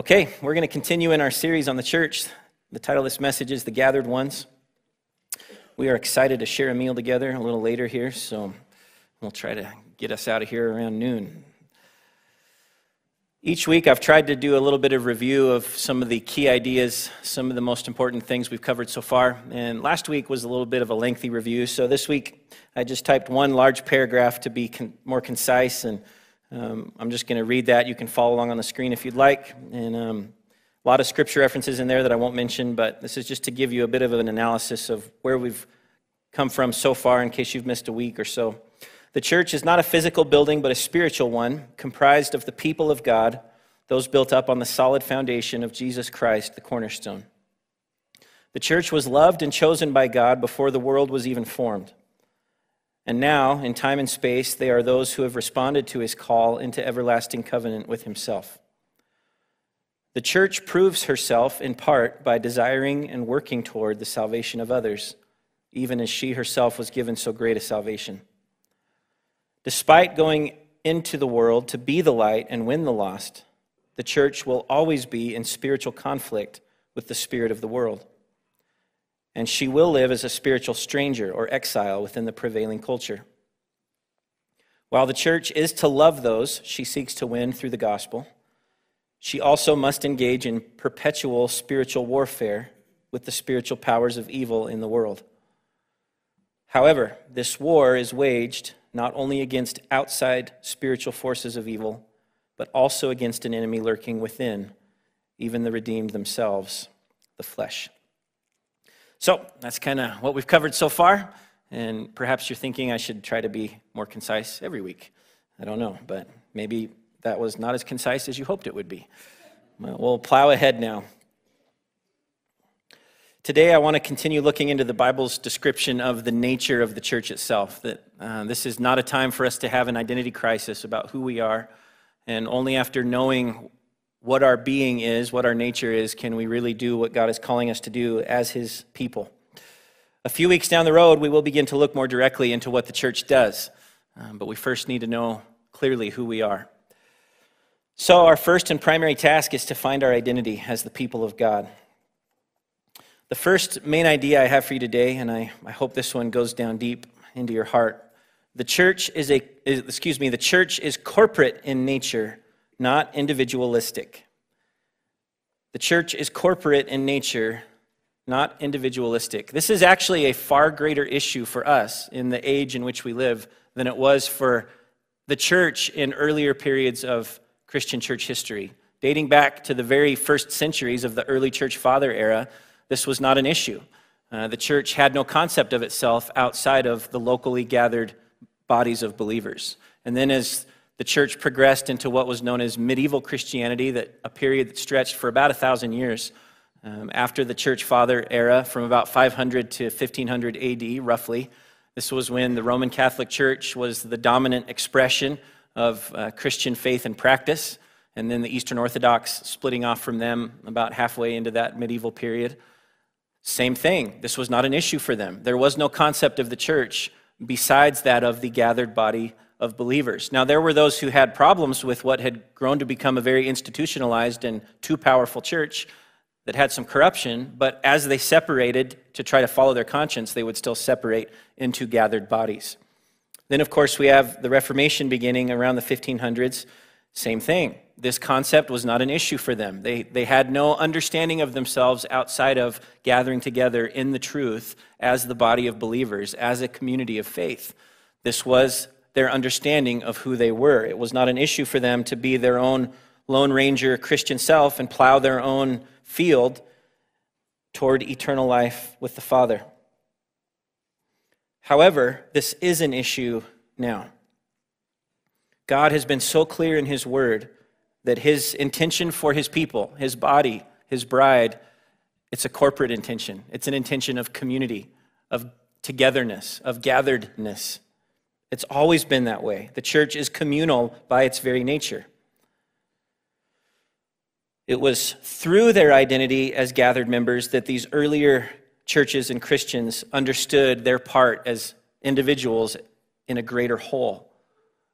Okay, we're going to continue in our series on the church. The title of this message is The Gathered Ones. We are excited to share a meal together a little later here, so we'll try to get us out of here around noon. Each week, I've tried to do a little bit of review of some of the key ideas, some of the most important things we've covered so far. And last week was a little bit of a lengthy review. So this week, I just typed one large paragraph to be con- more concise. And um, I'm just going to read that. You can follow along on the screen if you'd like. And um, a lot of scripture references in there that I won't mention, but this is just to give you a bit of an analysis of where we've come from so far in case you've missed a week or so. The church is not a physical building, but a spiritual one, comprised of the people of God, those built up on the solid foundation of Jesus Christ, the cornerstone. The church was loved and chosen by God before the world was even formed. And now, in time and space, they are those who have responded to his call into everlasting covenant with himself. The church proves herself in part by desiring and working toward the salvation of others, even as she herself was given so great a salvation. Despite going into the world to be the light and win the lost, the church will always be in spiritual conflict with the spirit of the world. And she will live as a spiritual stranger or exile within the prevailing culture. While the church is to love those she seeks to win through the gospel, she also must engage in perpetual spiritual warfare with the spiritual powers of evil in the world. However, this war is waged not only against outside spiritual forces of evil, but also against an enemy lurking within, even the redeemed themselves, the flesh. So that's kind of what we've covered so far. And perhaps you're thinking I should try to be more concise every week. I don't know, but maybe that was not as concise as you hoped it would be. We'll plow ahead now. Today, I want to continue looking into the Bible's description of the nature of the church itself. That uh, this is not a time for us to have an identity crisis about who we are, and only after knowing what our being is, what our nature is, can we really do what God is calling us to do as His people. A few weeks down the road, we will begin to look more directly into what the church does, um, but we first need to know clearly who we are. So, our first and primary task is to find our identity as the people of God. The first main idea I have for you today, and I, I hope this one goes down deep into your heart. The church is a, is, excuse me, the church is corporate in nature, not individualistic. The church is corporate in nature, not individualistic. This is actually a far greater issue for us in the age in which we live than it was for the church in earlier periods of Christian church history. Dating back to the very first centuries of the early church father era, this was not an issue. Uh, the church had no concept of itself outside of the locally gathered bodies of believers. And then as the church progressed into what was known as medieval Christianity, that a period that stretched for about a thousand years. Um, after the church father era, from about 500 to 1500 AD, roughly, this was when the Roman Catholic Church was the dominant expression of uh, Christian faith and practice, and then the Eastern Orthodox splitting off from them about halfway into that medieval period. Same thing. This was not an issue for them. There was no concept of the church besides that of the gathered body of believers. Now, there were those who had problems with what had grown to become a very institutionalized and too powerful church that had some corruption, but as they separated to try to follow their conscience, they would still separate into gathered bodies. Then, of course, we have the Reformation beginning around the 1500s. Same thing this concept was not an issue for them. They, they had no understanding of themselves outside of gathering together in the truth as the body of believers, as a community of faith. This was their understanding of who they were. It was not an issue for them to be their own Lone Ranger Christian self and plow their own field toward eternal life with the Father. However, this is an issue now. God has been so clear in His Word that his intention for his people, his body, his bride, it's a corporate intention. It's an intention of community, of togetherness, of gatheredness. It's always been that way. The church is communal by its very nature. It was through their identity as gathered members that these earlier churches and Christians understood their part as individuals in a greater whole,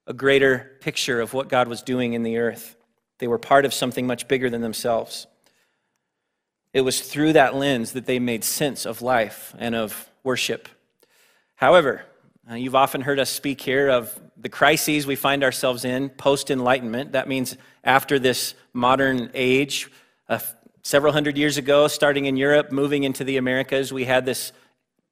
a greater picture of what God was doing in the earth. They were part of something much bigger than themselves. It was through that lens that they made sense of life and of worship. However, uh, you've often heard us speak here of the crises we find ourselves in post Enlightenment. That means after this modern age, uh, several hundred years ago, starting in Europe, moving into the Americas, we had this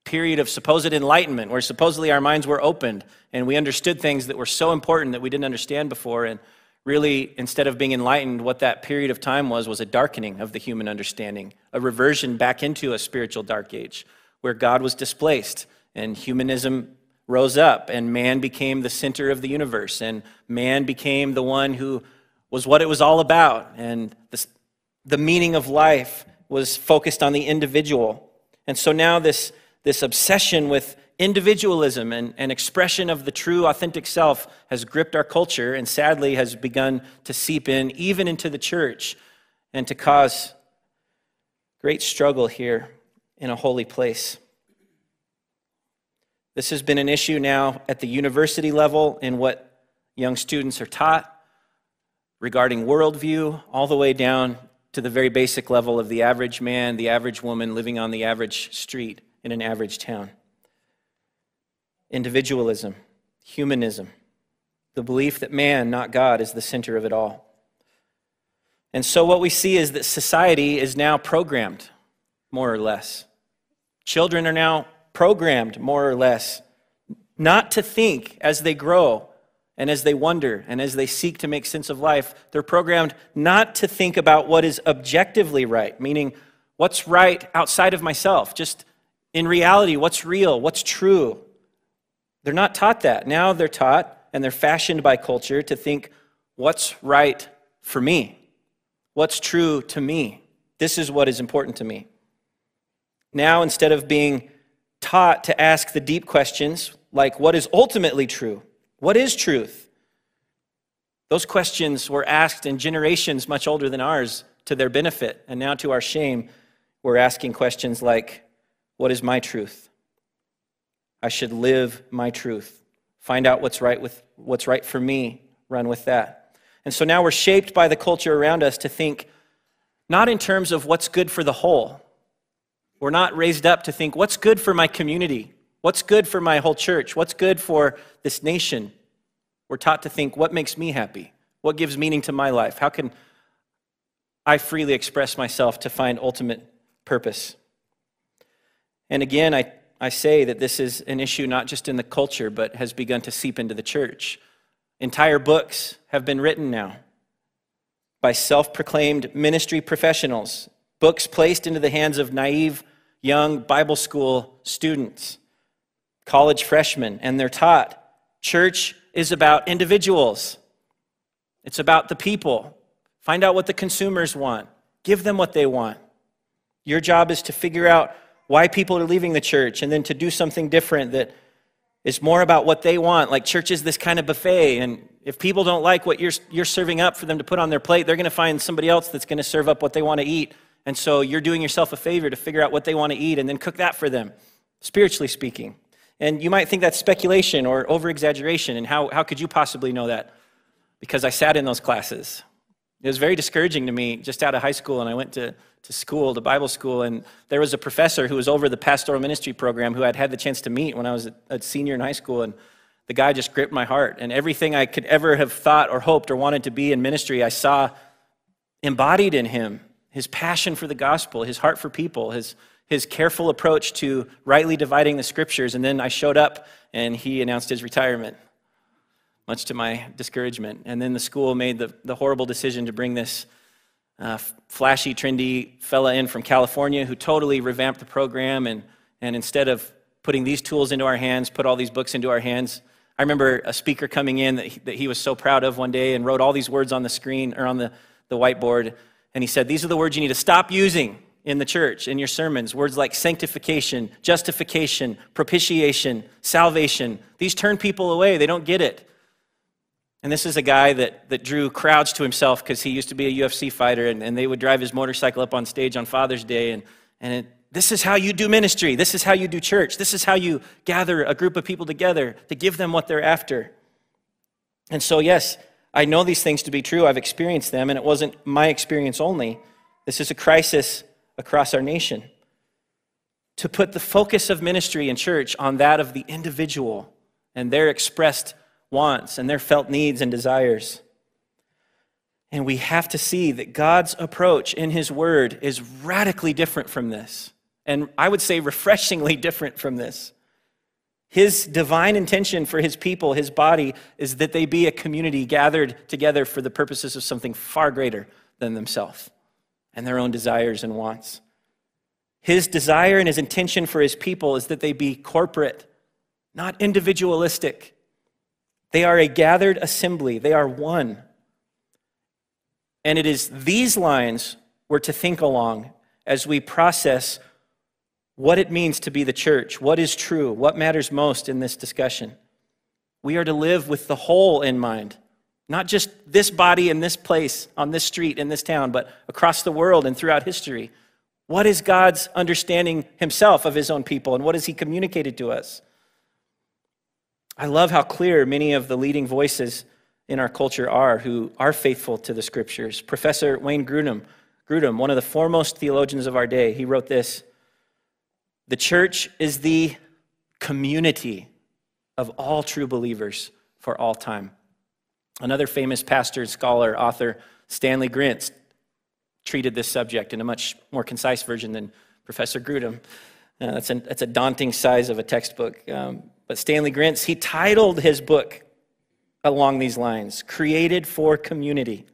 period of supposed enlightenment where supposedly our minds were opened and we understood things that were so important that we didn't understand before. And really, instead of being enlightened, what that period of time was was a darkening of the human understanding, a reversion back into a spiritual dark age where God was displaced and humanism rose up and man became the center of the universe and man became the one who was what it was all about and the, the meaning of life was focused on the individual and so now this this obsession with individualism and, and expression of the true, authentic self has gripped our culture and sadly has begun to seep in even into the church and to cause great struggle here in a holy place. This has been an issue now at the university level in what young students are taught regarding worldview, all the way down to the very basic level of the average man, the average woman living on the average street in an average town. Individualism, humanism, the belief that man, not God, is the center of it all. And so, what we see is that society is now programmed, more or less. Children are now programmed, more or less, not to think as they grow and as they wonder and as they seek to make sense of life. They're programmed not to think about what is objectively right, meaning what's right outside of myself, just in reality, what's real, what's true. They're not taught that. Now they're taught and they're fashioned by culture to think what's right for me, what's true to me. This is what is important to me. Now, instead of being taught to ask the deep questions like what is ultimately true, what is truth? Those questions were asked in generations much older than ours to their benefit. And now, to our shame, we're asking questions like what is my truth? I should live my truth. Find out what's right with what's right for me, run with that. And so now we're shaped by the culture around us to think not in terms of what's good for the whole. We're not raised up to think what's good for my community? What's good for my whole church? What's good for this nation? We're taught to think what makes me happy? What gives meaning to my life? How can I freely express myself to find ultimate purpose? And again, I, I say that this is an issue not just in the culture, but has begun to seep into the church. Entire books have been written now by self proclaimed ministry professionals, books placed into the hands of naive young Bible school students, college freshmen, and they're taught church is about individuals, it's about the people. Find out what the consumers want, give them what they want. Your job is to figure out why people are leaving the church and then to do something different that is more about what they want. Like church is this kind of buffet, and if people don't like what you're, you're serving up for them to put on their plate, they're going to find somebody else that's going to serve up what they want to eat. And so you're doing yourself a favor to figure out what they want to eat and then cook that for them, spiritually speaking. And you might think that's speculation or over exaggeration. And how, how could you possibly know that? Because I sat in those classes. It was very discouraging to me just out of high school, and I went to to school, to Bible school, and there was a professor who was over the pastoral ministry program who I'd had the chance to meet when I was a senior in high school, and the guy just gripped my heart. And everything I could ever have thought or hoped or wanted to be in ministry, I saw embodied in him his passion for the gospel, his heart for people, his, his careful approach to rightly dividing the scriptures. And then I showed up, and he announced his retirement, much to my discouragement. And then the school made the, the horrible decision to bring this uh, flashy, trendy fella in from California who totally revamped the program. And, and instead of putting these tools into our hands, put all these books into our hands. I remember a speaker coming in that he, that he was so proud of one day and wrote all these words on the screen or on the, the whiteboard. And he said, These are the words you need to stop using in the church, in your sermons. Words like sanctification, justification, propitiation, salvation. These turn people away, they don't get it. And this is a guy that, that drew crowds to himself because he used to be a UFC fighter, and, and they would drive his motorcycle up on stage on Father's Day. And, and it, this is how you do ministry. This is how you do church. This is how you gather a group of people together to give them what they're after. And so, yes, I know these things to be true. I've experienced them, and it wasn't my experience only. This is a crisis across our nation. To put the focus of ministry and church on that of the individual and their expressed wants and their felt needs and desires. And we have to see that God's approach in His Word is radically different from this. And I would say refreshingly different from this. His divine intention for his people, his body, is that they be a community gathered together for the purposes of something far greater than themselves and their own desires and wants. His desire and his intention for his people is that they be corporate, not individualistic. They are a gathered assembly, they are one. And it is these lines we're to think along as we process what it means to be the church, what is true, what matters most in this discussion. We are to live with the whole in mind, not just this body in this place, on this street, in this town, but across the world and throughout history. What is God's understanding himself of his own people, and what has he communicated to us? I love how clear many of the leading voices in our culture are who are faithful to the scriptures. Professor Wayne Grudem, Grudem, one of the foremost theologians of our day, he wrote this the church is the community of all true believers for all time. Another famous pastor, scholar, author, Stanley Grenz, treated this subject in a much more concise version than Professor Grudem. Uh, that's, a, that's a daunting size of a textbook. Um, but Stanley Grenz, he titled his book along these lines Created for Community.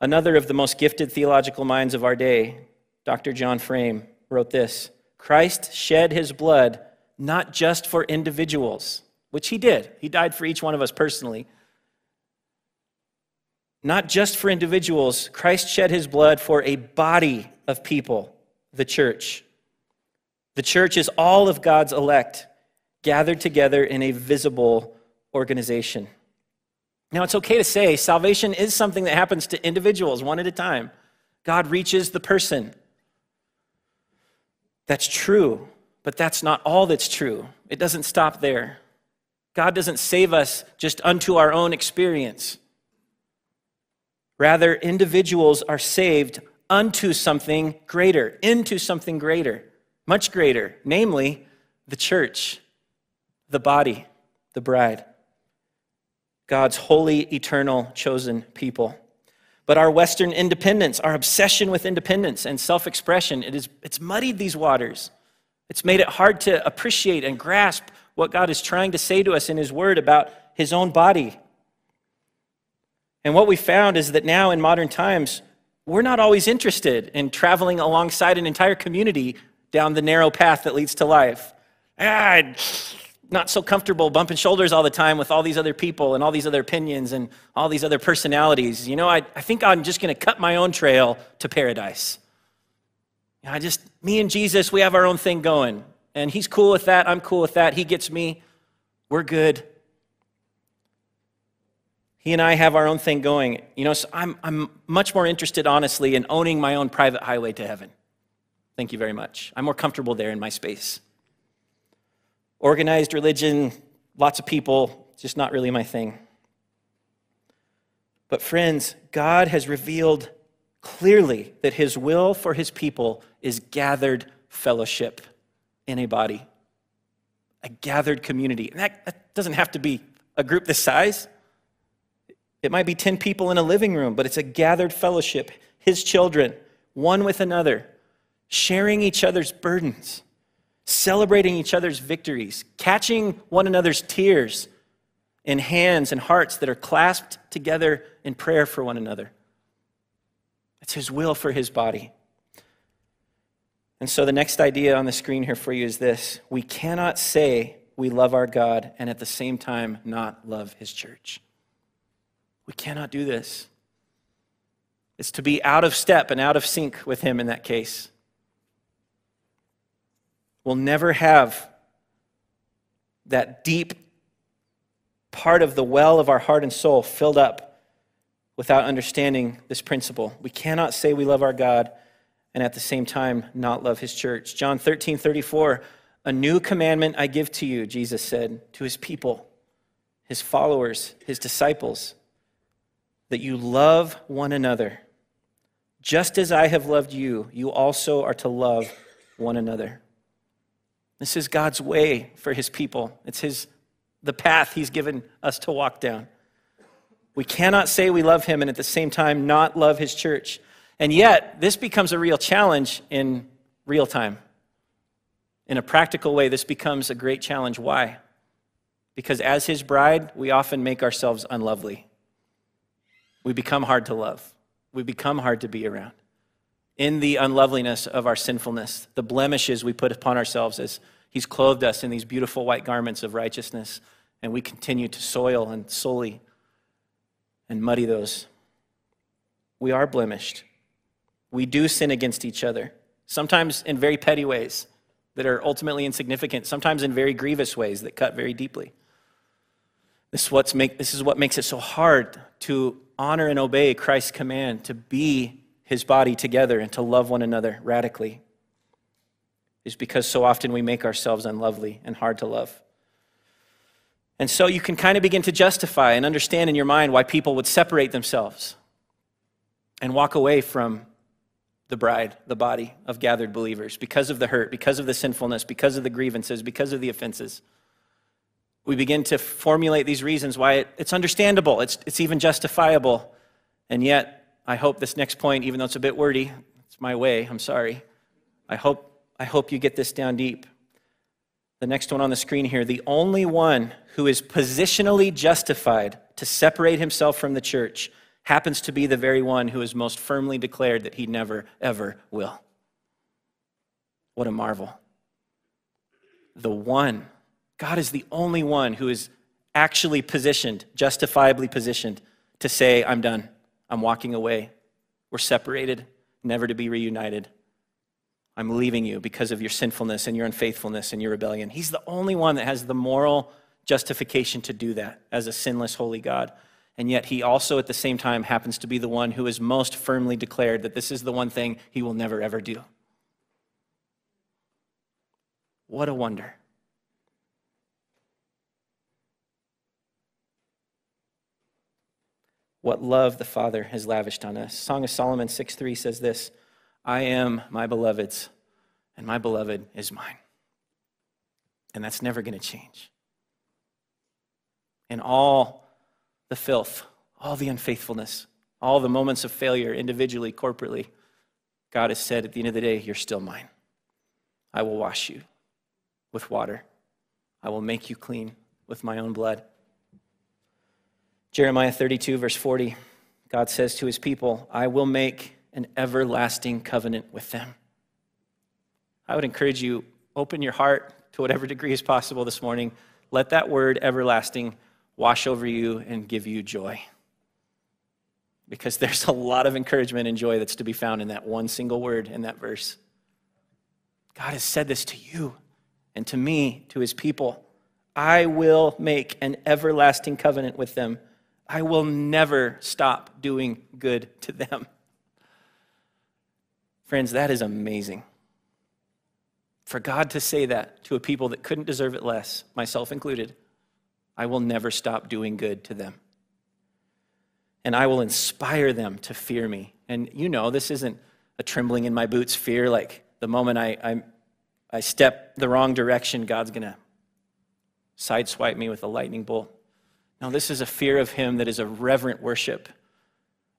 Another of the most gifted theological minds of our day, Dr. John Frame, wrote this Christ shed his blood not just for individuals, which he did, he died for each one of us personally. Not just for individuals, Christ shed his blood for a body of people, the church. The church is all of God's elect gathered together in a visible organization. Now, it's okay to say salvation is something that happens to individuals one at a time. God reaches the person. That's true, but that's not all that's true. It doesn't stop there. God doesn't save us just unto our own experience. Rather, individuals are saved unto something greater, into something greater, much greater, namely the church, the body, the bride, God's holy, eternal, chosen people. But our Western independence, our obsession with independence and self expression, it is, it's muddied these waters. It's made it hard to appreciate and grasp what God is trying to say to us in His Word about His own body. And what we found is that now in modern times, we're not always interested in traveling alongside an entire community down the narrow path that leads to life. Ah, not so comfortable bumping shoulders all the time with all these other people and all these other opinions and all these other personalities. You know, I, I think I'm just going to cut my own trail to paradise. I just, me and Jesus, we have our own thing going. And he's cool with that. I'm cool with that. He gets me. We're good. He and I have our own thing going. You know, so I'm, I'm much more interested, honestly, in owning my own private highway to heaven. Thank you very much. I'm more comfortable there in my space. Organized religion, lots of people, just not really my thing. But, friends, God has revealed clearly that his will for his people is gathered fellowship in a body, a gathered community. And that, that, doesn't have to be a group this size. It might be 10 people in a living room, but it's a gathered fellowship, his children, one with another, sharing each other's burdens, celebrating each other's victories, catching one another's tears in hands and hearts that are clasped together in prayer for one another. It's His will for His body. And so the next idea on the screen here for you is this we cannot say we love our God and at the same time not love His church. We cannot do this. It's to be out of step and out of sync with Him in that case will never have that deep part of the well of our heart and soul filled up without understanding this principle. We cannot say we love our God and at the same time not love his church. John 13, 34, a new commandment I give to you, Jesus said to his people, his followers, his disciples, that you love one another. Just as I have loved you, you also are to love one another. This is God's way for his people. It's his the path he's given us to walk down. We cannot say we love him and at the same time not love his church. And yet, this becomes a real challenge in real time. In a practical way, this becomes a great challenge. Why? Because as his bride, we often make ourselves unlovely. We become hard to love, we become hard to be around. In the unloveliness of our sinfulness, the blemishes we put upon ourselves as he's clothed us in these beautiful white garments of righteousness, and we continue to soil and sully and muddy those. We are blemished. We do sin against each other, sometimes in very petty ways that are ultimately insignificant, sometimes in very grievous ways that cut very deeply. This is, make, this is what makes it so hard to honor and obey Christ's command to be his body together and to love one another radically, is because so often we make ourselves unlovely and hard to love. And so you can kind of begin to justify and understand in your mind why people would separate themselves and walk away from the bride, the body of gathered believers, because of the hurt, because of the sinfulness, because of the grievances, because of the offenses. We begin to formulate these reasons why it, it's understandable, it's, it's even justifiable. And yet, I hope this next point, even though it's a bit wordy, it's my way, I'm sorry. I hope, I hope you get this down deep the next one on the screen here, the only one who is positionally justified to separate himself from the church happens to be the very one who has most firmly declared that he never, ever will. What a marvel. The one, God is the only one who is actually positioned, justifiably positioned, to say, I'm done. I'm walking away. We're separated, never to be reunited. I'm leaving you because of your sinfulness and your unfaithfulness and your rebellion. He's the only one that has the moral justification to do that as a sinless, holy God. And yet, he also at the same time happens to be the one who is most firmly declared that this is the one thing he will never, ever do. What a wonder. What love the Father has lavished on us. Song of Solomon 6 3 says this. I am my beloved's, and my beloved is mine. And that's never going to change. In all the filth, all the unfaithfulness, all the moments of failure, individually, corporately, God has said at the end of the day, You're still mine. I will wash you with water, I will make you clean with my own blood. Jeremiah 32, verse 40, God says to his people, I will make an everlasting covenant with them. I would encourage you, open your heart to whatever degree is possible this morning. Let that word everlasting wash over you and give you joy. Because there's a lot of encouragement and joy that's to be found in that one single word in that verse. God has said this to you and to me, to his people. I will make an everlasting covenant with them. I will never stop doing good to them. Friends, that is amazing. For God to say that to a people that couldn't deserve it less, myself included, I will never stop doing good to them. And I will inspire them to fear me. And you know, this isn't a trembling in my boots fear, like the moment I, I, I step the wrong direction, God's going to sideswipe me with a lightning bolt. No, this is a fear of Him that is a reverent worship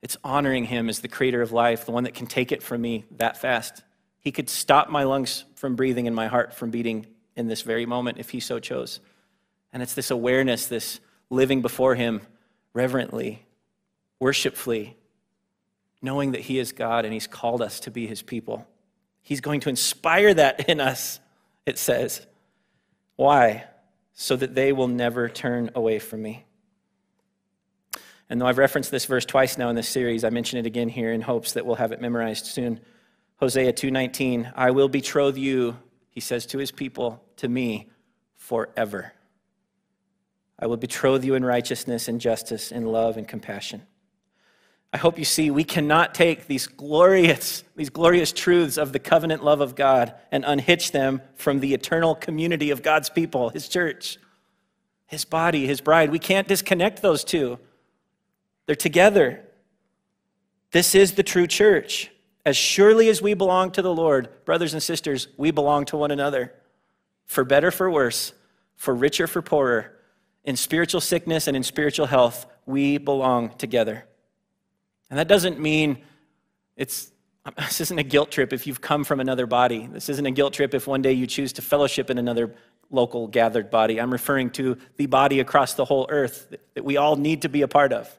it's honoring him as the creator of life, the one that can take it from me that fast. He could stop my lungs from breathing and my heart from beating in this very moment if he so chose. And it's this awareness, this living before him reverently, worshipfully, knowing that he is God and he's called us to be his people. He's going to inspire that in us, it says. Why? So that they will never turn away from me. And though I've referenced this verse twice now in this series, I mention it again here in hopes that we'll have it memorized soon. Hosea 2:19, I will betroth you, he says to his people, to me forever. I will betroth you in righteousness and justice, in love and compassion. I hope you see we cannot take these glorious, these glorious truths of the covenant love of God and unhitch them from the eternal community of God's people, his church. his body, his bride. We can't disconnect those two, they're together. This is the true church. As surely as we belong to the Lord, brothers and sisters, we belong to one another. For better, for worse, for richer, for poorer, in spiritual sickness and in spiritual health, we belong together. And that doesn't mean it's this isn't a guilt trip if you've come from another body. This isn't a guilt trip if one day you choose to fellowship in another local gathered body. I'm referring to the body across the whole earth that we all need to be a part of.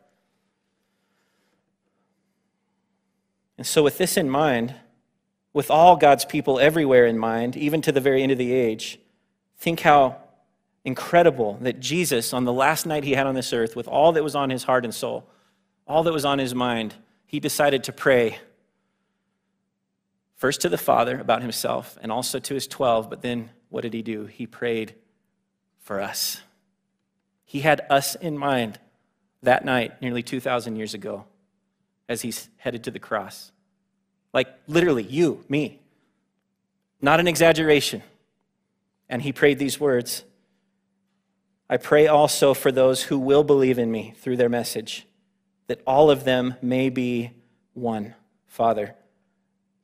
And so, with this in mind, with all God's people everywhere in mind, even to the very end of the age, think how incredible that Jesus, on the last night he had on this earth, with all that was on his heart and soul, all that was on his mind, he decided to pray first to the Father about himself and also to his 12, but then what did he do? He prayed for us. He had us in mind that night, nearly 2,000 years ago as he's headed to the cross. Like literally, you, me. Not an exaggeration. And he prayed these words I pray also for those who will believe in me through their message, that all of them may be one, Father.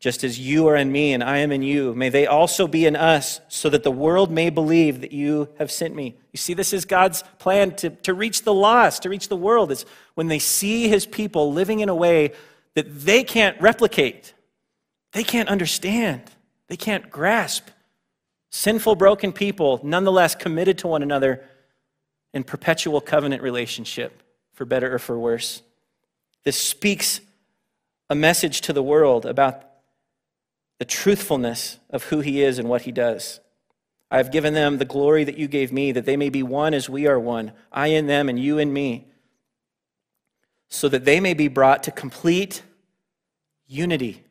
Just as you are in me and I am in you, may they also be in us, so that the world may believe that you have sent me. You see, this is God's plan to, to reach the lost, to reach the world. It's when they see his people living in a way that they can't replicate, they can't understand, they can't grasp. Sinful, broken people, nonetheless committed to one another in perpetual covenant relationship, for better or for worse. This speaks a message to the world about the truthfulness of who he is and what he does. I have given them the glory that you gave me, that they may be one as we are one, I in them and you in me so that they may be brought to complete unity.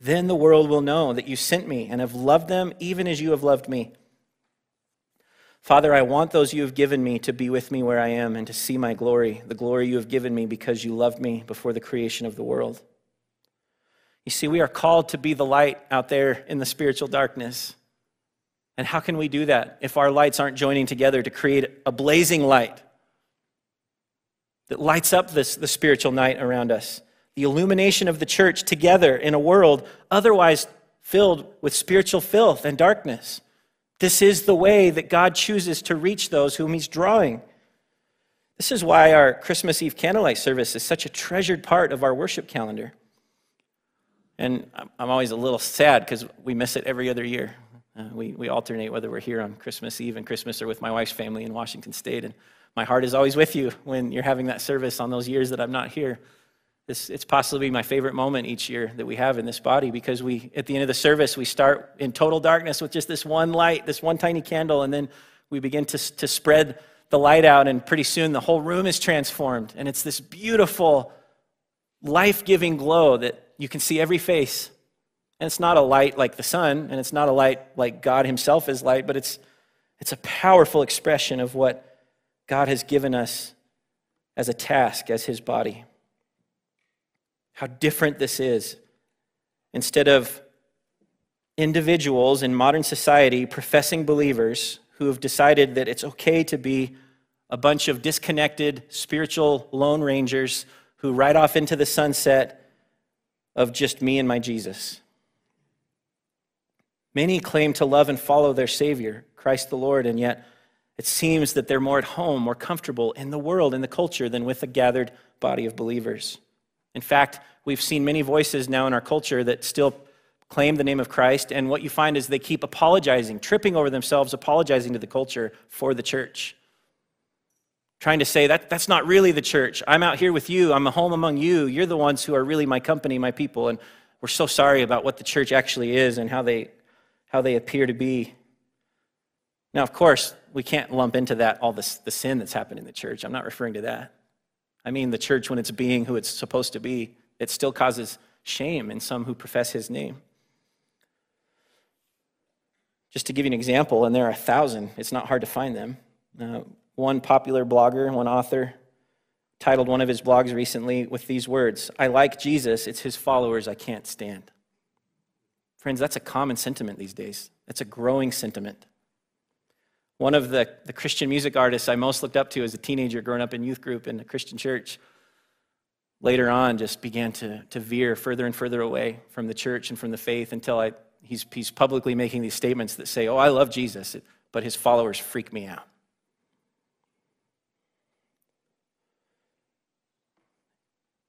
Then the world will know that you sent me and have loved them even as you have loved me. Father, I want those you have given me to be with me where I am and to see my glory, the glory you have given me because you loved me before the creation of the world. You see, we are called to be the light out there in the spiritual darkness. And how can we do that if our lights aren't joining together to create a blazing light? that lights up this, the spiritual night around us. The illumination of the church together in a world otherwise filled with spiritual filth and darkness. This is the way that God chooses to reach those whom He's drawing. This is why our Christmas Eve candlelight service is such a treasured part of our worship calendar. And I'm always a little sad because we miss it every other year. Uh, we, we alternate whether we're here on Christmas Eve and Christmas or with my wife's family in Washington State. And my heart is always with you when you're having that service on those years that I'm not here. This, it's possibly my favorite moment each year that we have in this body because we, at the end of the service, we start in total darkness with just this one light, this one tiny candle, and then we begin to, to spread the light out, and pretty soon the whole room is transformed. And it's this beautiful, life giving glow that you can see every face. And it's not a light like the sun, and it's not a light like God Himself is light, but it's, it's a powerful expression of what God has given us as a task, as his body. How different this is. Instead of individuals in modern society, professing believers who have decided that it's okay to be a bunch of disconnected spiritual lone rangers who ride off into the sunset of just me and my Jesus. Many claim to love and follow their Savior, Christ the Lord, and yet it seems that they're more at home, more comfortable in the world, in the culture, than with a gathered body of believers. In fact, we've seen many voices now in our culture that still claim the name of Christ, and what you find is they keep apologizing, tripping over themselves, apologizing to the culture for the church. Trying to say that that's not really the church. I'm out here with you. I'm a home among you. You're the ones who are really my company, my people, and we're so sorry about what the church actually is and how they how they appear to be. Now, of course, we can't lump into that all this, the sin that's happened in the church. I'm not referring to that. I mean, the church, when it's being who it's supposed to be, it still causes shame in some who profess his name. Just to give you an example, and there are a thousand, it's not hard to find them. Uh, one popular blogger, one author, titled one of his blogs recently with these words I like Jesus, it's his followers I can't stand. Friends, that's a common sentiment these days. That's a growing sentiment. One of the, the Christian music artists I most looked up to as a teenager growing up in youth group in a Christian church later on just began to, to veer further and further away from the church and from the faith until I, he's, he's publicly making these statements that say, Oh, I love Jesus, but his followers freak me out.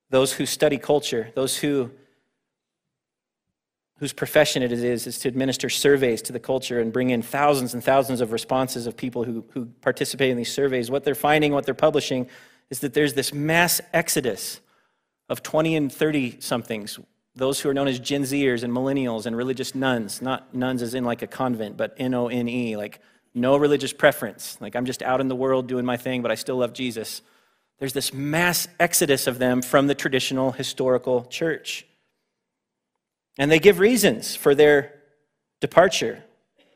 Those who study culture, those who whose profession it is, is to administer surveys to the culture and bring in thousands and thousands of responses of people who, who participate in these surveys. What they're finding, what they're publishing, is that there's this mass exodus of 20 and 30 somethings, those who are known as Gen Zers and millennials and religious nones not nuns as in like a convent, but N O N E, like no religious preference. Like I'm just out in the world doing my thing, but I still love Jesus. There's this mass exodus of them from the traditional historical church. And they give reasons for their departure.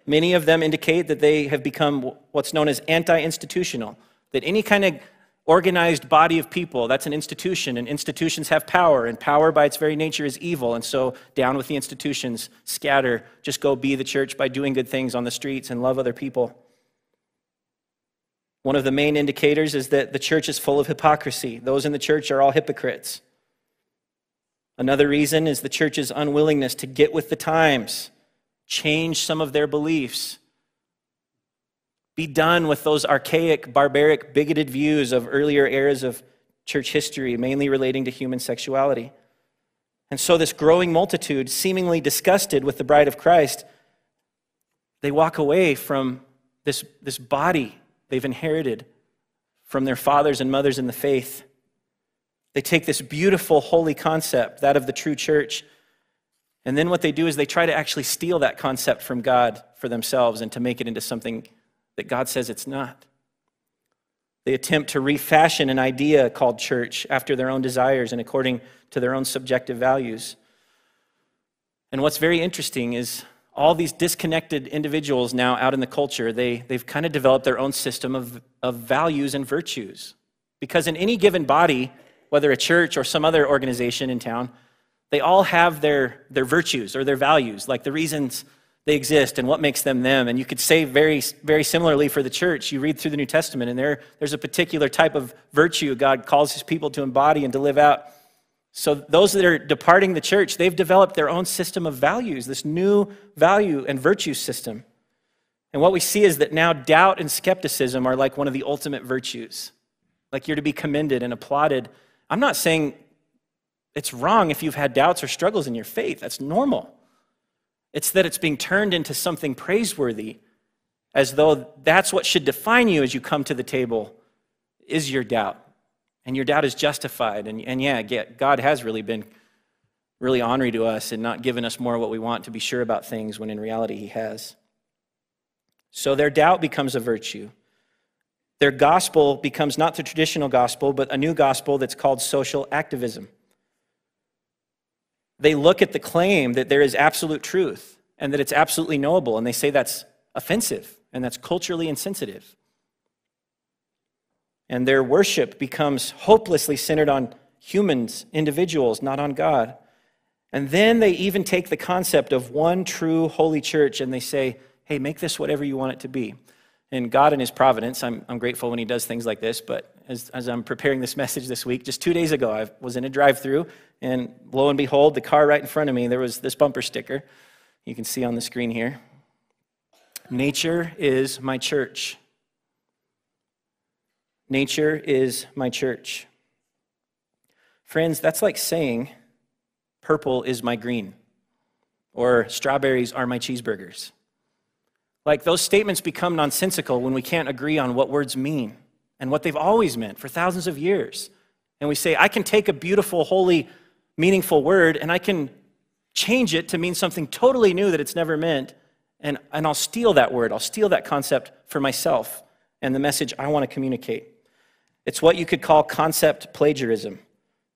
Many of them indicate that they have become what's known as anti institutional, that any kind of organized body of people, that's an institution, and institutions have power, and power by its very nature is evil. And so, down with the institutions, scatter, just go be the church by doing good things on the streets and love other people. One of the main indicators is that the church is full of hypocrisy. Those in the church are all hypocrites. Another reason is the church's unwillingness to get with the times, change some of their beliefs, be done with those archaic, barbaric, bigoted views of earlier eras of church history, mainly relating to human sexuality. And so, this growing multitude, seemingly disgusted with the bride of Christ, they walk away from this, this body they've inherited from their fathers and mothers in the faith. They take this beautiful, holy concept, that of the true church, and then what they do is they try to actually steal that concept from God for themselves and to make it into something that God says it's not. They attempt to refashion an idea called church after their own desires and according to their own subjective values. And what's very interesting is all these disconnected individuals now out in the culture, they, they've kind of developed their own system of, of values and virtues. Because in any given body, whether a church or some other organization in town, they all have their, their virtues or their values, like the reasons they exist and what makes them them. And you could say very, very similarly for the church. You read through the New Testament, and there, there's a particular type of virtue God calls his people to embody and to live out. So, those that are departing the church, they've developed their own system of values, this new value and virtue system. And what we see is that now doubt and skepticism are like one of the ultimate virtues. Like you're to be commended and applauded. I'm not saying it's wrong if you've had doubts or struggles in your faith, that's normal. It's that it's being turned into something praiseworthy, as though that's what should define you as you come to the table, is your doubt. And your doubt is justified. And, and yeah, God has really been really honoring to us and not given us more what we want to be sure about things when in reality He has. So their doubt becomes a virtue. Their gospel becomes not the traditional gospel, but a new gospel that's called social activism. They look at the claim that there is absolute truth and that it's absolutely knowable, and they say that's offensive and that's culturally insensitive. And their worship becomes hopelessly centered on humans, individuals, not on God. And then they even take the concept of one true holy church and they say, hey, make this whatever you want it to be. And God, in His providence, I'm, I'm grateful when He does things like this, but as, as I'm preparing this message this week, just two days ago, I was in a drive through, and lo and behold, the car right in front of me, there was this bumper sticker. You can see on the screen here Nature is my church. Nature is my church. Friends, that's like saying purple is my green or strawberries are my cheeseburgers. Like those statements become nonsensical when we can't agree on what words mean and what they've always meant for thousands of years. And we say, I can take a beautiful, holy, meaningful word and I can change it to mean something totally new that it's never meant. And, and I'll steal that word, I'll steal that concept for myself and the message I want to communicate. It's what you could call concept plagiarism.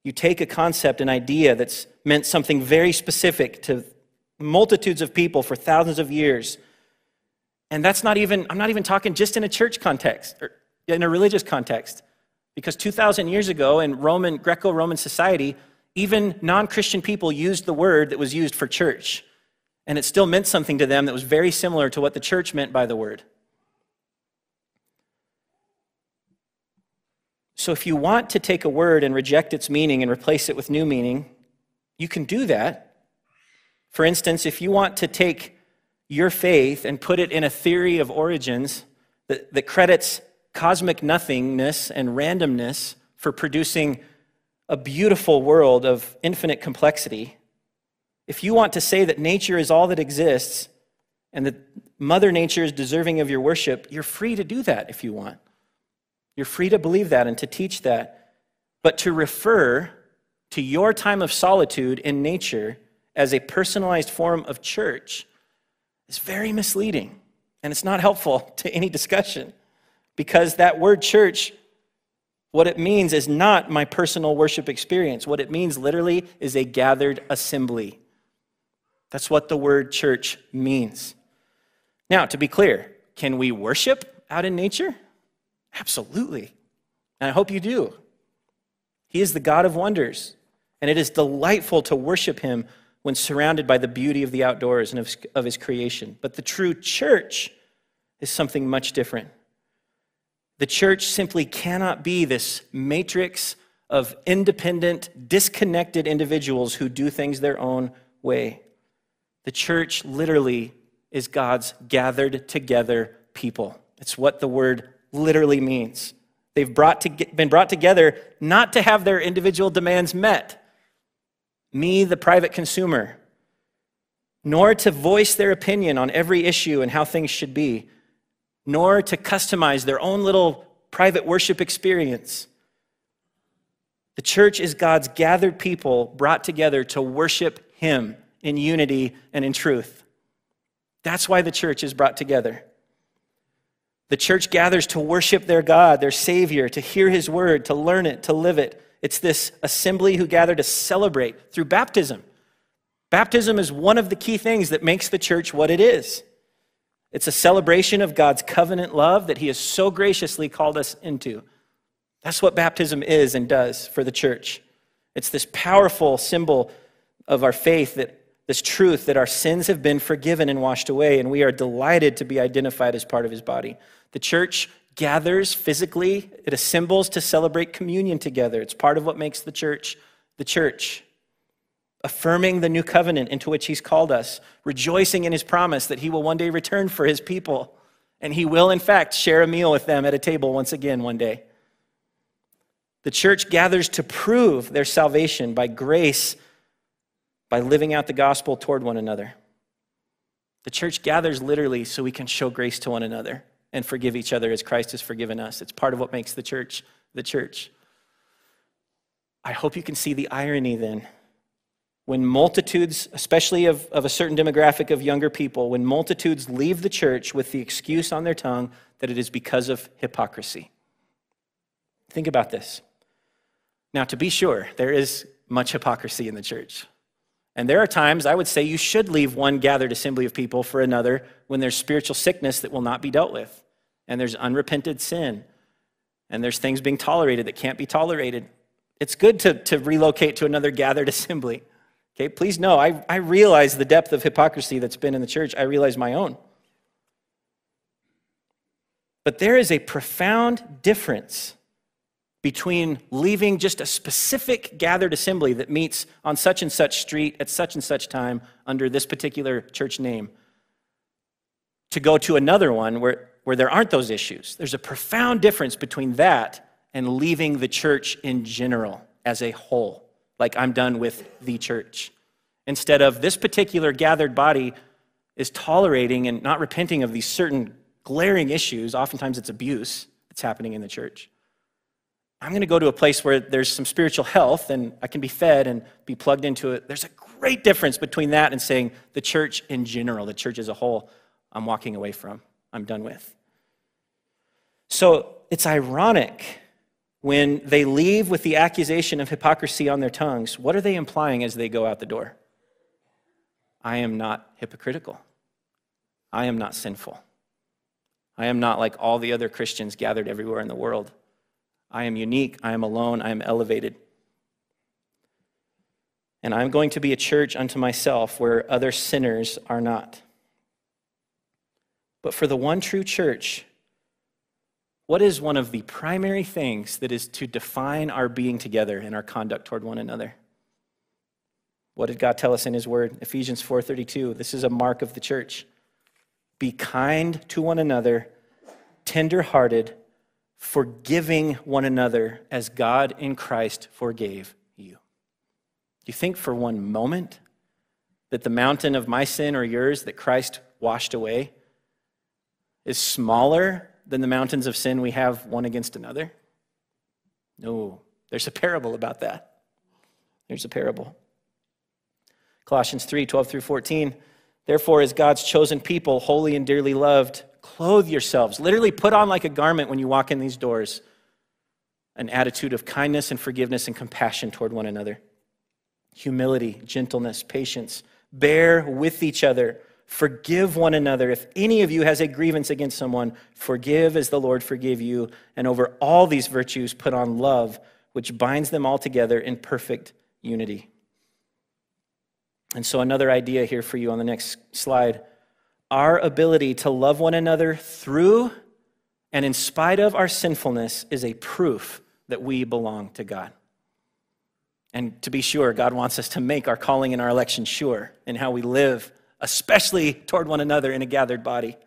You take a concept, an idea that's meant something very specific to multitudes of people for thousands of years, and that's not even, I'm not even talking just in a church context or in a religious context. Because 2,000 years ago in Roman, Greco Roman society, even non Christian people used the word that was used for church. And it still meant something to them that was very similar to what the church meant by the word. So if you want to take a word and reject its meaning and replace it with new meaning, you can do that. For instance, if you want to take your faith and put it in a theory of origins that, that credits cosmic nothingness and randomness for producing a beautiful world of infinite complexity, if you want to say that nature is all that exists and that Mother Nature is deserving of your worship, you're free to do that if you want. You're free to believe that and to teach that. But to refer to your time of solitude in nature as a personalized form of church is very misleading. And it's not helpful to any discussion because that word church, what it means is not my personal worship experience. What it means literally is a gathered assembly. That's what the word church means. Now, to be clear, can we worship out in nature? Absolutely. And I hope you do. He is the God of wonders, and it is delightful to worship him when surrounded by the beauty of the outdoors and of, of his creation. But the true church is something much different. The church simply cannot be this matrix of independent, disconnected individuals who do things their own way. The church literally is God's gathered together people. It's what the word literally means. They've brought to, been brought together not to have their individual demands met, me, the private consumer, nor to voice their opinion on every issue and how things should be, nor to customize their own little private worship experience. The church is God's gathered people brought together to worship Him in unity and in truth. That's why the church is brought together. The church gathers to worship their God, their Savior, to hear His word, to learn it, to live it. It's this assembly who gather to celebrate through baptism. Baptism is one of the key things that makes the church what it is. It's a celebration of God's covenant love that He has so graciously called us into. That's what baptism is and does for the church. It's this powerful symbol of our faith that this truth that our sins have been forgiven and washed away, and we are delighted to be identified as part of his body. The church gathers physically, it assembles to celebrate communion together. It's part of what makes the church the church. Affirming the new covenant into which he's called us, rejoicing in his promise that he will one day return for his people, and he will, in fact, share a meal with them at a table once again one day. The church gathers to prove their salvation by grace by living out the gospel toward one another. The church gathers literally so we can show grace to one another and forgive each other as Christ has forgiven us. It's part of what makes the church the church. I hope you can see the irony then. When multitudes, especially of, of a certain demographic of younger people, when multitudes leave the church with the excuse on their tongue that it is because of hypocrisy. Think about this. Now, to be sure, there is much hypocrisy in the church. And there are times I would say you should leave one gathered assembly of people for another when there's spiritual sickness that will not be dealt with, and there's unrepented sin, and there's things being tolerated that can't be tolerated. It's good to, to relocate to another gathered assembly. Okay, please know, I, I realize the depth of hypocrisy that's been in the church. I realize my own. But there is a profound difference between leaving just a specific gathered assembly that meets on such and such street at such and such time under this particular church name to go to another one where, where there aren't those issues. There's a profound difference between that and leaving the church in general as a whole, like I'm done with the church. Instead of this particular gathered body is tolerating and not repenting of these certain glaring issues, oftentimes it's abuse that's happening in the church. I'm going to go to a place where there's some spiritual health and I can be fed and be plugged into it. There's a great difference between that and saying the church in general, the church as a whole, I'm walking away from, I'm done with. So it's ironic when they leave with the accusation of hypocrisy on their tongues. What are they implying as they go out the door? I am not hypocritical. I am not sinful. I am not like all the other Christians gathered everywhere in the world. I am unique, I am alone, I am elevated. And I'm going to be a church unto myself where other sinners are not. But for the one true church, What is one of the primary things that is to define our being together and our conduct toward one another? What did God tell us in his word? Ephesians 4:32. This is a mark of the church. Be kind to one another, tender-hearted, forgiving one another as God in Christ forgave you. Do you think for one moment that the mountain of my sin or yours that Christ washed away is smaller than the mountains of sin we have one against another? No, there's a parable about that. There's a parable. Colossians 3 12 through 14. Therefore, as God's chosen people, holy and dearly loved, clothe yourselves. Literally, put on like a garment when you walk in these doors an attitude of kindness and forgiveness and compassion toward one another, humility, gentleness, patience. Bear with each other Forgive one another. If any of you has a grievance against someone, forgive as the Lord forgave you. And over all these virtues, put on love, which binds them all together in perfect unity. And so, another idea here for you on the next slide our ability to love one another through and in spite of our sinfulness is a proof that we belong to God. And to be sure, God wants us to make our calling and our election sure in how we live especially toward one another in a gathered body.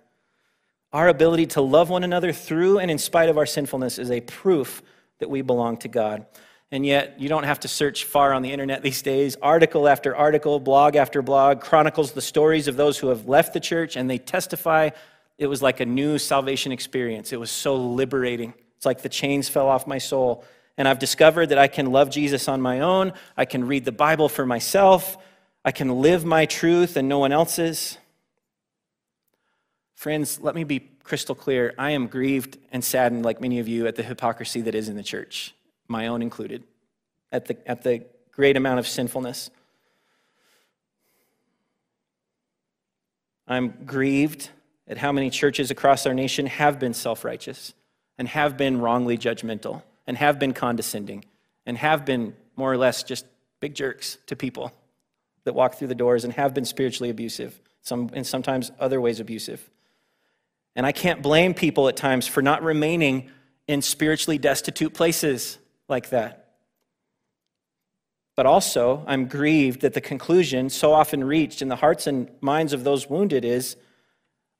Our ability to love one another through and in spite of our sinfulness is a proof that we belong to God. And yet, you don't have to search far on the internet these days. Article after article, blog after blog chronicles the stories of those who have left the church and they testify it was like a new salvation experience. It was so liberating. It's like the chains fell off my soul. And I've discovered that I can love Jesus on my own. I can read the Bible for myself. I can live my truth and no one else's. Friends, let me be crystal clear. I am grieved and saddened, like many of you, at the hypocrisy that is in the church, my own included, at the, at the great amount of sinfulness. I'm grieved at how many churches across our nation have been self righteous and have been wrongly judgmental and have been condescending and have been more or less just big jerks to people that walk through the doors and have been spiritually abusive, some, and sometimes other ways abusive. And I can't blame people at times for not remaining in spiritually destitute places like that. But also, I'm grieved that the conclusion so often reached in the hearts and minds of those wounded is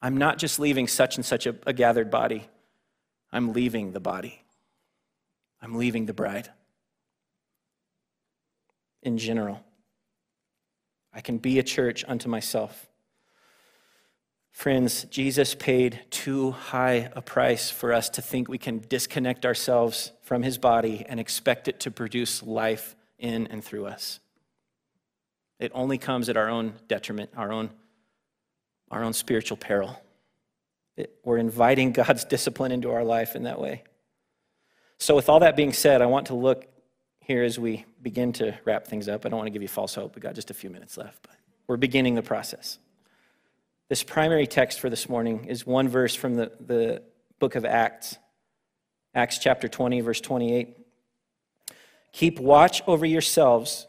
I'm not just leaving such and such a, a gathered body, I'm leaving the body. I'm leaving the bride in general. I can be a church unto myself. Friends, Jesus paid too high a price for us to think we can disconnect ourselves from his body and expect it to produce life in and through us. It only comes at our own detriment, our own, our own spiritual peril. It, we're inviting God's discipline into our life in that way. So, with all that being said, I want to look here as we begin to wrap things up. I don't want to give you false hope. We've got just a few minutes left, but we're beginning the process. This primary text for this morning is one verse from the, the book of Acts, Acts chapter 20, verse 28. Keep watch over yourselves.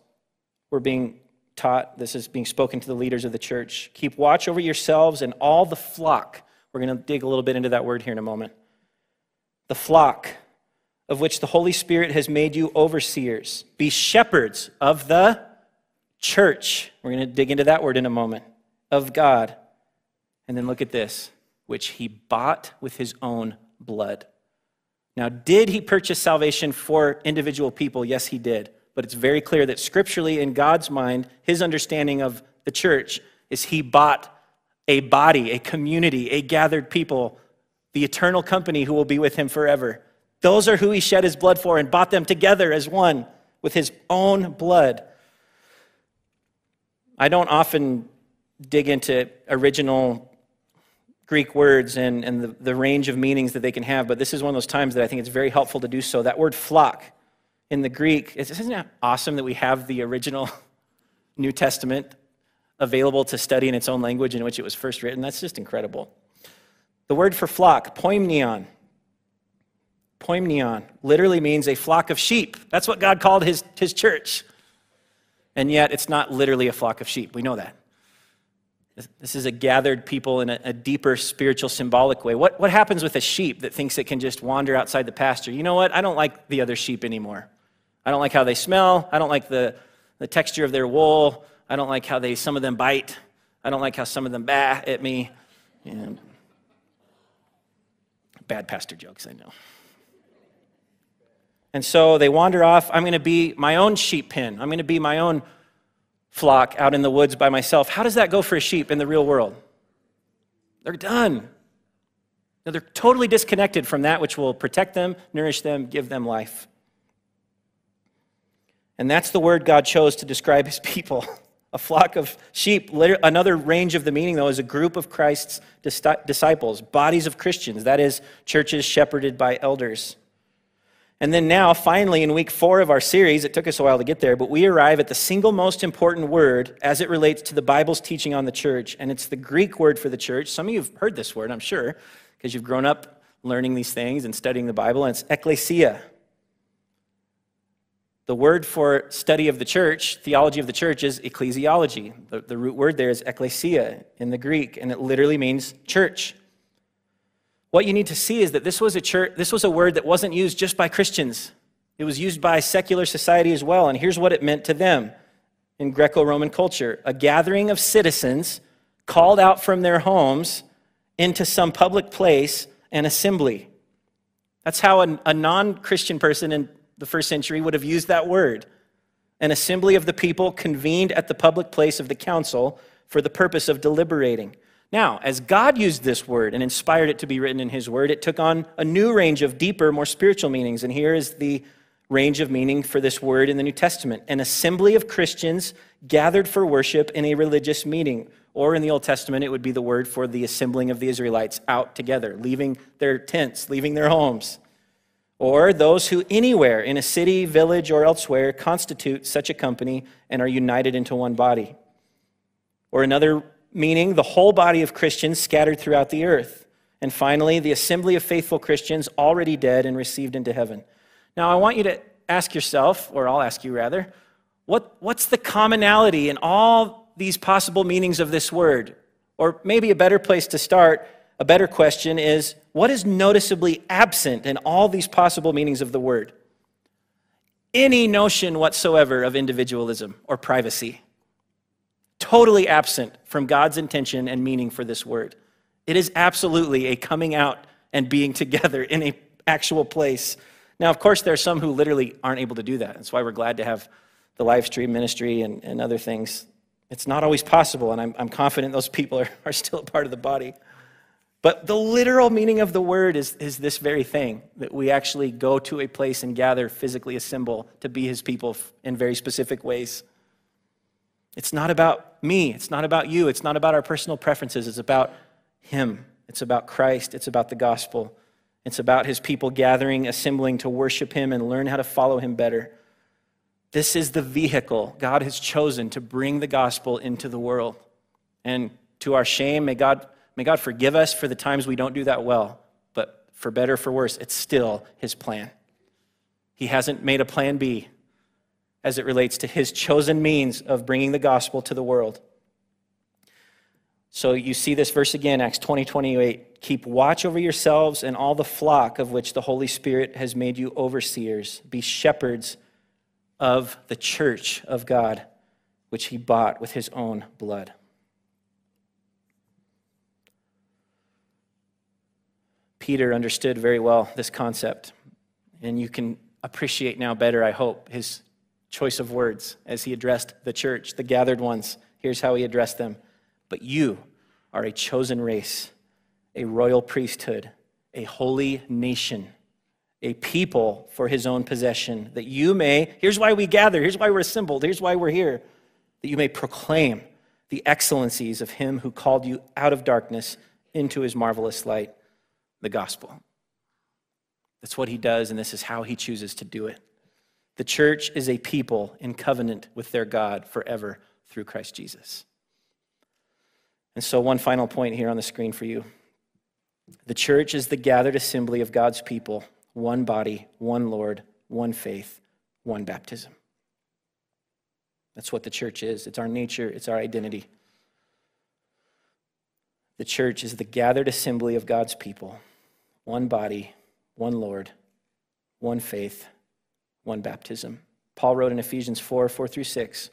We're being taught, this is being spoken to the leaders of the church. Keep watch over yourselves and all the flock. We're going to dig a little bit into that word here in a moment. The flock of which the Holy Spirit has made you overseers. Be shepherds of the church. We're going to dig into that word in a moment. Of God. And then look at this, which he bought with his own blood. Now, did he purchase salvation for individual people? Yes, he did. But it's very clear that scripturally, in God's mind, his understanding of the church is he bought a body, a community, a gathered people, the eternal company who will be with him forever. Those are who he shed his blood for and bought them together as one with his own blood. I don't often dig into original Greek words and, and the, the range of meanings that they can have, but this is one of those times that I think it's very helpful to do so. That word flock in the Greek, isn't it awesome that we have the original New Testament available to study in its own language in which it was first written? That's just incredible. The word for flock, poimnion, Poimnion literally means a flock of sheep. That's what God called his, his church. And yet, it's not literally a flock of sheep. We know that. This is a gathered people in a, a, deeper spiritual, symbolic way. What, what happens with a sheep that thinks it can just wander outside the pasture? You know what? I don't like the other sheep anymore. I don't like how they smell. I don't like the, the texture of their wool. I don't like how they, some of them bite. I don't like how some of them bah at me. And bad pastor jokes, I know. And so they wander off. I'm going to be my own sheep pen. I'm going to be my own flock out in the woods by myself. How does that go for a sheep in the real world? They're done. They're totally disconnected from that which will protect them, nourish them, give them life. And that's the word God chose to describe his people. A flock of sheep. Another range of the meaning, though, is a group of Christ's disciples, bodies of Christians, that is, churches shepherded by elders. And then now, finally, in week four of our series, it took us a while to get there, but we arrive at the single most important word as it relates to the Bible's teaching on the church, and it's the Greek word for the church. Some of you have heard this word, I'm sure, because you've grown up learning these things and studying the Bible, and it's ecclesia. The word for study of the church, theology of the church, is ecclesiology. The, the root word there is ecclesia in the Greek, and it literally means church. What you need to see is that this was a church, this was a word that wasn't used just by Christians. It was used by secular society as well, and here's what it meant to them in Greco-Roman culture: a gathering of citizens called out from their homes into some public place and assembly. That's how a, a non-Christian person in the first century would have used that word. An assembly of the people convened at the public place of the council for the purpose of deliberating. Now, as God used this word and inspired it to be written in His word, it took on a new range of deeper, more spiritual meanings. And here is the range of meaning for this word in the New Testament an assembly of Christians gathered for worship in a religious meeting. Or in the Old Testament, it would be the word for the assembling of the Israelites out together, leaving their tents, leaving their homes. Or those who anywhere in a city, village, or elsewhere constitute such a company and are united into one body. Or another meaning the whole body of Christians scattered throughout the earth. And finally, the assembly of faithful Christians already dead and received into heaven. Now, I want you to ask yourself, or I'll ask you rather, what, what's the commonality in all these possible meanings of this word? Or maybe a better place to start, a better question is what is noticeably absent in all these possible meanings of the word? Any notion whatsoever of individualism or privacy totally absent from God's intention and meaning for this word. It is absolutely a coming out and being together in an actual place. Now, of course, there are some who literally aren't able to do that. That's why we're glad to have the live stream ministry and, and other things. It's not always possible, and I'm, I'm confident those people are, are still a part of the body. But the literal meaning of the word is, is this very thing that we actually go to a place and gather, physically assemble to be his people in very specific ways. It's not about me. It's not about you. It's not about our personal preferences. It's about Him. It's about Christ. It's about the gospel. It's about His people gathering, assembling to worship Him and learn how to follow Him better. This is the vehicle God has chosen to bring the gospel into the world. And to our shame, may God, may God forgive us for the times we don't do that well. But for better, for worse, it's still His plan. He hasn't made a plan B as it relates to his chosen means of bringing the gospel to the world. So you see this verse again, Acts 20 28. Keep watch over yourselves and all the flock of which the Holy Spirit has made you overseers. Be shepherds of the church of God, which he bought with his own blood. Peter understood very well this concept, and you can appreciate now better, I hope, his choice of words as he addressed the church, the gathered ones. Here's how he addressed them But you are a chosen race, a royal priesthood, a holy nation, a people for his own possession, that you may, here's why we gather, here's why we're assembled, here's why we're here, that you may proclaim the excellencies of him who called you out of darkness into his marvelous light, the gospel. That's what he does, and this is how he chooses to do it. The church is a people in covenant with their God forever through Christ Jesus. And so, one final point here on the screen for you. The church is the gathered assembly of God's people, one body, one Lord, one faith, one baptism. That's what the church is. It's our nature, it's our identity. The church is the gathered assembly of God's people, one body, one Lord, one faith, one baptism. Paul wrote in Ephesians 4 4 through 6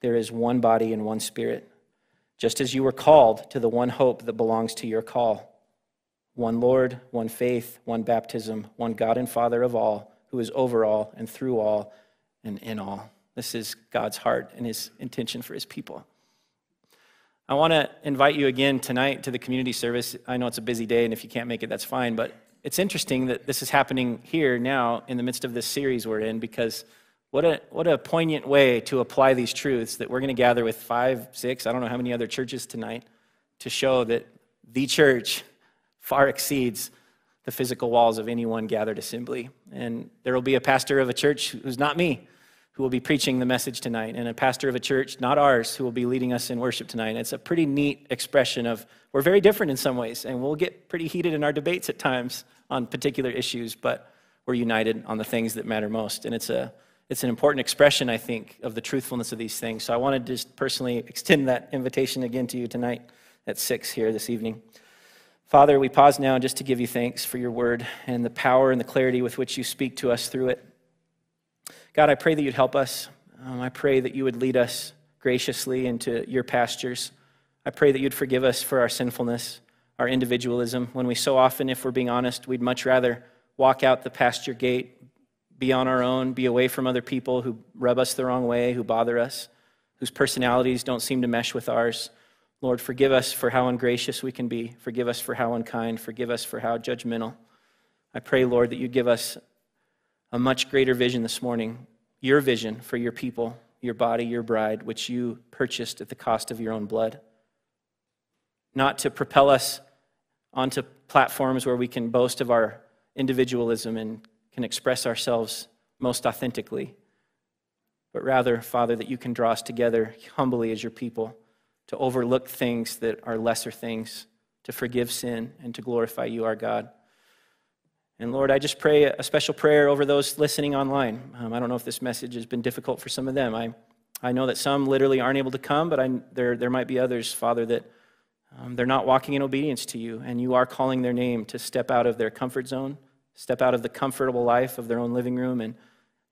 there is one body and one spirit, just as you were called to the one hope that belongs to your call. One Lord, one faith, one baptism, one God and Father of all, who is over all and through all and in all. This is God's heart and his intention for his people. I want to invite you again tonight to the community service. I know it's a busy day, and if you can't make it, that's fine. But it's interesting that this is happening here now in the midst of this series we're in because what a, what a poignant way to apply these truths that we're going to gather with five, six, I don't know how many other churches tonight to show that the church far exceeds the physical walls of any one gathered assembly. And there will be a pastor of a church who's not me who will be preaching the message tonight, and a pastor of a church, not ours, who will be leading us in worship tonight. And it's a pretty neat expression of we're very different in some ways, and we'll get pretty heated in our debates at times on particular issues, but we're united on the things that matter most. And it's a it's an important expression, I think, of the truthfulness of these things. So I want to just personally extend that invitation again to you tonight at six here this evening. Father, we pause now just to give you thanks for your word and the power and the clarity with which you speak to us through it. God, I pray that you'd help us. Um, I pray that you would lead us graciously into your pastures. I pray that you'd forgive us for our sinfulness, our individualism, when we so often, if we're being honest, we'd much rather walk out the pasture gate, be on our own, be away from other people who rub us the wrong way, who bother us, whose personalities don't seem to mesh with ours. Lord, forgive us for how ungracious we can be. Forgive us for how unkind. Forgive us for how judgmental. I pray, Lord, that you give us a much greater vision this morning your vision for your people, your body, your bride, which you purchased at the cost of your own blood. Not to propel us onto platforms where we can boast of our individualism and can express ourselves most authentically, but rather, Father, that you can draw us together humbly as your people to overlook things that are lesser things, to forgive sin, and to glorify you, our God. And Lord, I just pray a special prayer over those listening online. Um, I don't know if this message has been difficult for some of them. I, I know that some literally aren't able to come, but I, there, there might be others, Father, that um, they're not walking in obedience to you, and you are calling their name to step out of their comfort zone, step out of the comfortable life of their own living room, and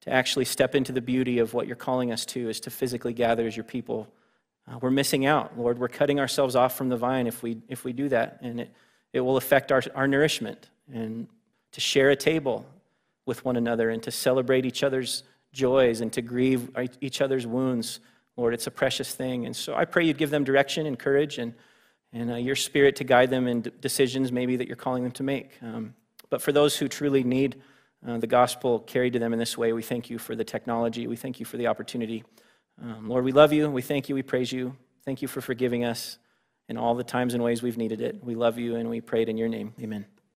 to actually step into the beauty of what you're calling us to, is to physically gather as your people. Uh, we're missing out, Lord. We're cutting ourselves off from the vine if we, if we do that, and it, it will affect our, our nourishment. And to share a table with one another and to celebrate each other's joys and to grieve each other's wounds. Lord, it's a precious thing. And so I pray you'd give them direction and courage and, and uh, your spirit to guide them in decisions maybe that you're calling them to make. Um, but for those who truly need uh, the gospel carried to them in this way, we thank you for the technology. We thank you for the opportunity. Um, Lord, we love you. We thank you. We praise you. Thank you for forgiving us in all the times and ways we've needed it. We love you and we pray it in your name. Amen.